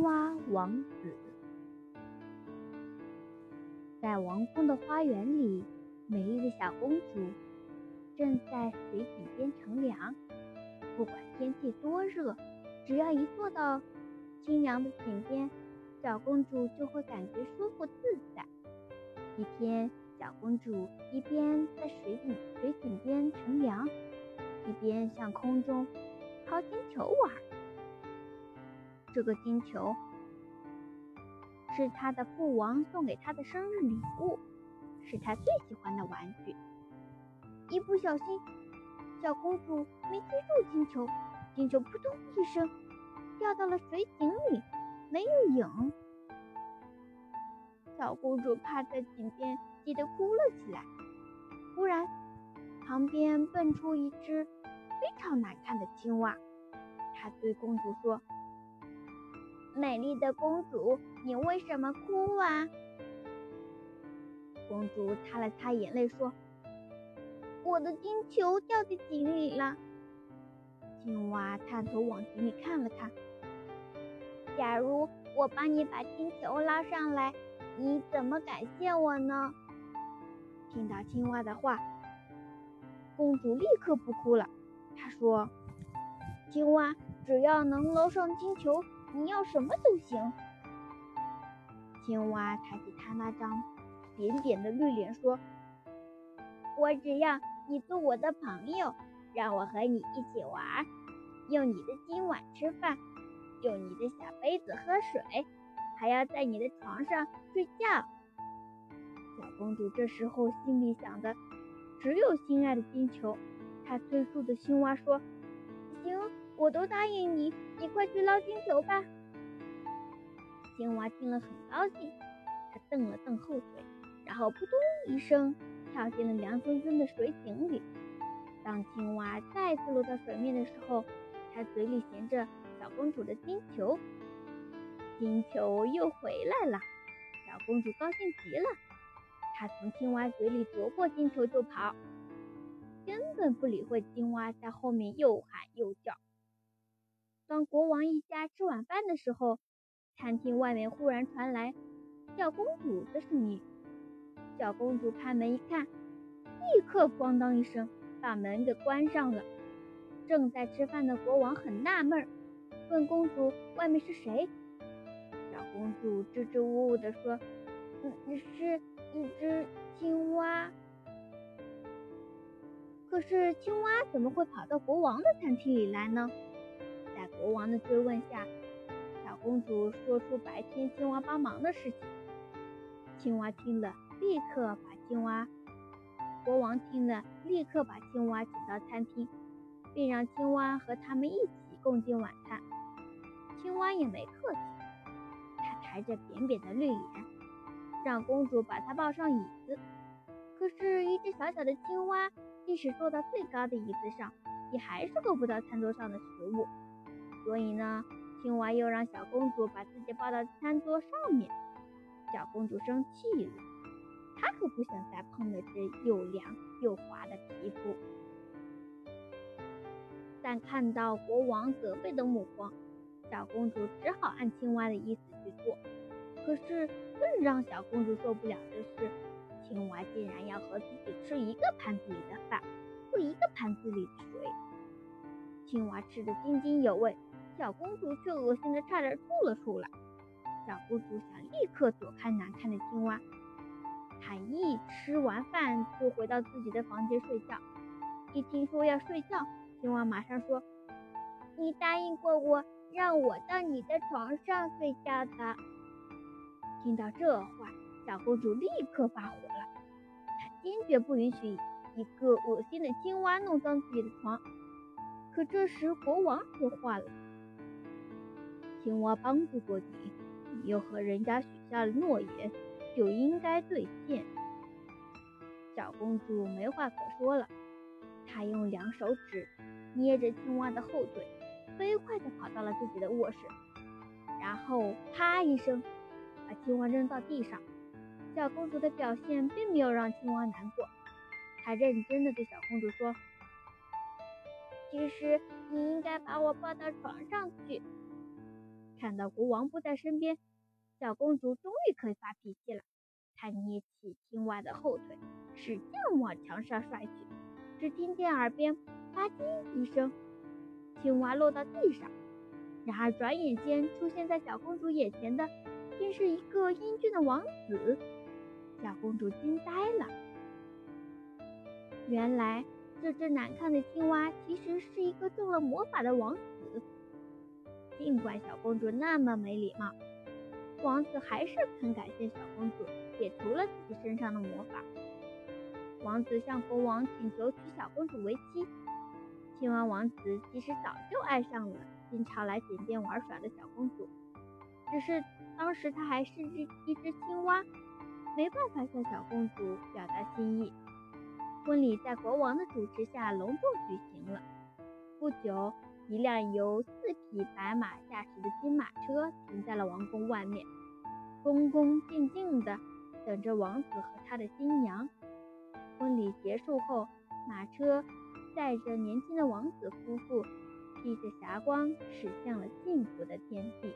青蛙王子在王宫的花园里，美丽的小公主正在水井边乘凉。不管天气多热，只要一坐到清凉的井边，小公主就会感觉舒服自在。一天，小公主一边在水井水井边乘凉，一边向空中抛金球玩。这个金球是她的父王送给她的生日礼物，是她最喜欢的玩具。一不小心，小公主没接住金球，金球扑通一声掉到了水井里，没有影。小公主趴在井边，急得哭了起来。忽然，旁边蹦出一只非常难看的青蛙，它对公主说。美丽的公主，你为什么哭啊？公主擦了擦眼泪，说：“我的金球掉进井里了。”青蛙探头往井里看了看。假如我帮你把金球捞上来，你怎么感谢我呢？听到青蛙的话，公主立刻不哭了。她说：“青蛙，只要能捞上金球。”你要什么都行。青蛙抬起它那张扁扁的绿脸说：“我只要你做我的朋友，让我和你一起玩，用你的金碗吃饭，用你的小杯子喝水，还要在你的床上睡觉。”小公主这时候心里想的只有心爱的金球。她催促着青蛙说：“行。”我都答应你，你快去捞金球吧。青蛙听了很高兴，它蹬了蹬后腿，然后扑通一声跳进了凉森森的水井里。当青蛙再次落到水面的时候，它嘴里衔着小公主的金球，金球又回来了。小公主高兴极了，她从青蛙嘴里夺过金球就跑，根本不理会青蛙在后面又喊又叫。当国王一家吃晚饭的时候，餐厅外面忽然传来小公主的声音。小公主开门一看，立刻咣当一声把门给关上了。正在吃饭的国王很纳闷，问公主：“外面是谁？”小公主支支吾吾地说：“嗯，是一只青蛙。”可是青蛙怎么会跑到国王的餐厅里来呢？在国王的追问下，小公主说出白天青蛙帮忙的事情。青蛙听了，立刻把青蛙；国王听了，立刻把青蛙请到餐厅，并让青蛙和他们一起共进晚餐。青蛙也没客气，它抬着扁扁的绿脸，让公主把它抱上椅子。可是，一只小小的青蛙，即使坐到最高的椅子上，也还是够不到餐桌上的食物。所以呢，青蛙又让小公主把自己抱到餐桌上面。小公主生气了，她可不想再碰那只又凉又滑的皮肤。但看到国王责备的目光，小公主只好按青蛙的意思去做。可是更让小公主受不了的是，青蛙竟然要和自己吃一个盘子里的饭，喝一个盘子里的水。青蛙吃得津津有味。小公主却恶心的差点吐了出来。小公主想立刻躲开难看的青蛙，她一吃完饭就回到自己的房间睡觉。一听说要睡觉，青蛙马上说：“你答应过我，让我到你的床上睡觉的。”听到这话，小公主立刻发火了，坚决不允许一个恶心的青蛙弄脏自己的床。可这时国王说话了。青蛙帮助过你，你又和人家许下了诺言，就应该兑现。小公主没话可说了，她用两手指捏着青蛙的后腿，飞快地跑到了自己的卧室，然后啪一声把青蛙扔到地上。小公主的表现并没有让青蛙难过，她认真的对小公主说：“其实你应该把我抱到床上去。”看到国王不在身边，小公主终于可以发脾气了。她捏起青蛙的后腿，使劲往墙上摔去。只听见耳边“吧唧”一声，青蛙落到地上。然而转眼间出现在小公主眼前的，竟是一个英俊的王子。小公主惊呆了。原来这只难看的青蛙其实是一个中了魔法的王子。尽管小公主那么没礼貌，王子还是很感谢小公主解除了自己身上的魔法。王子向国王请求娶小公主为妻。青蛙王子其实早就爱上了经常来井边玩耍的小公主，只是当时他还是只一只青蛙，没办法向小公主表达心意。婚礼在国王的主持下隆重举行了。不久，一辆由四匹白马驾驶的金马车停在了王宫外面，恭恭敬敬地等着王子和他的新娘。婚礼结束后，马车载着年轻的王子夫妇，披着霞光驶向了幸福的天地。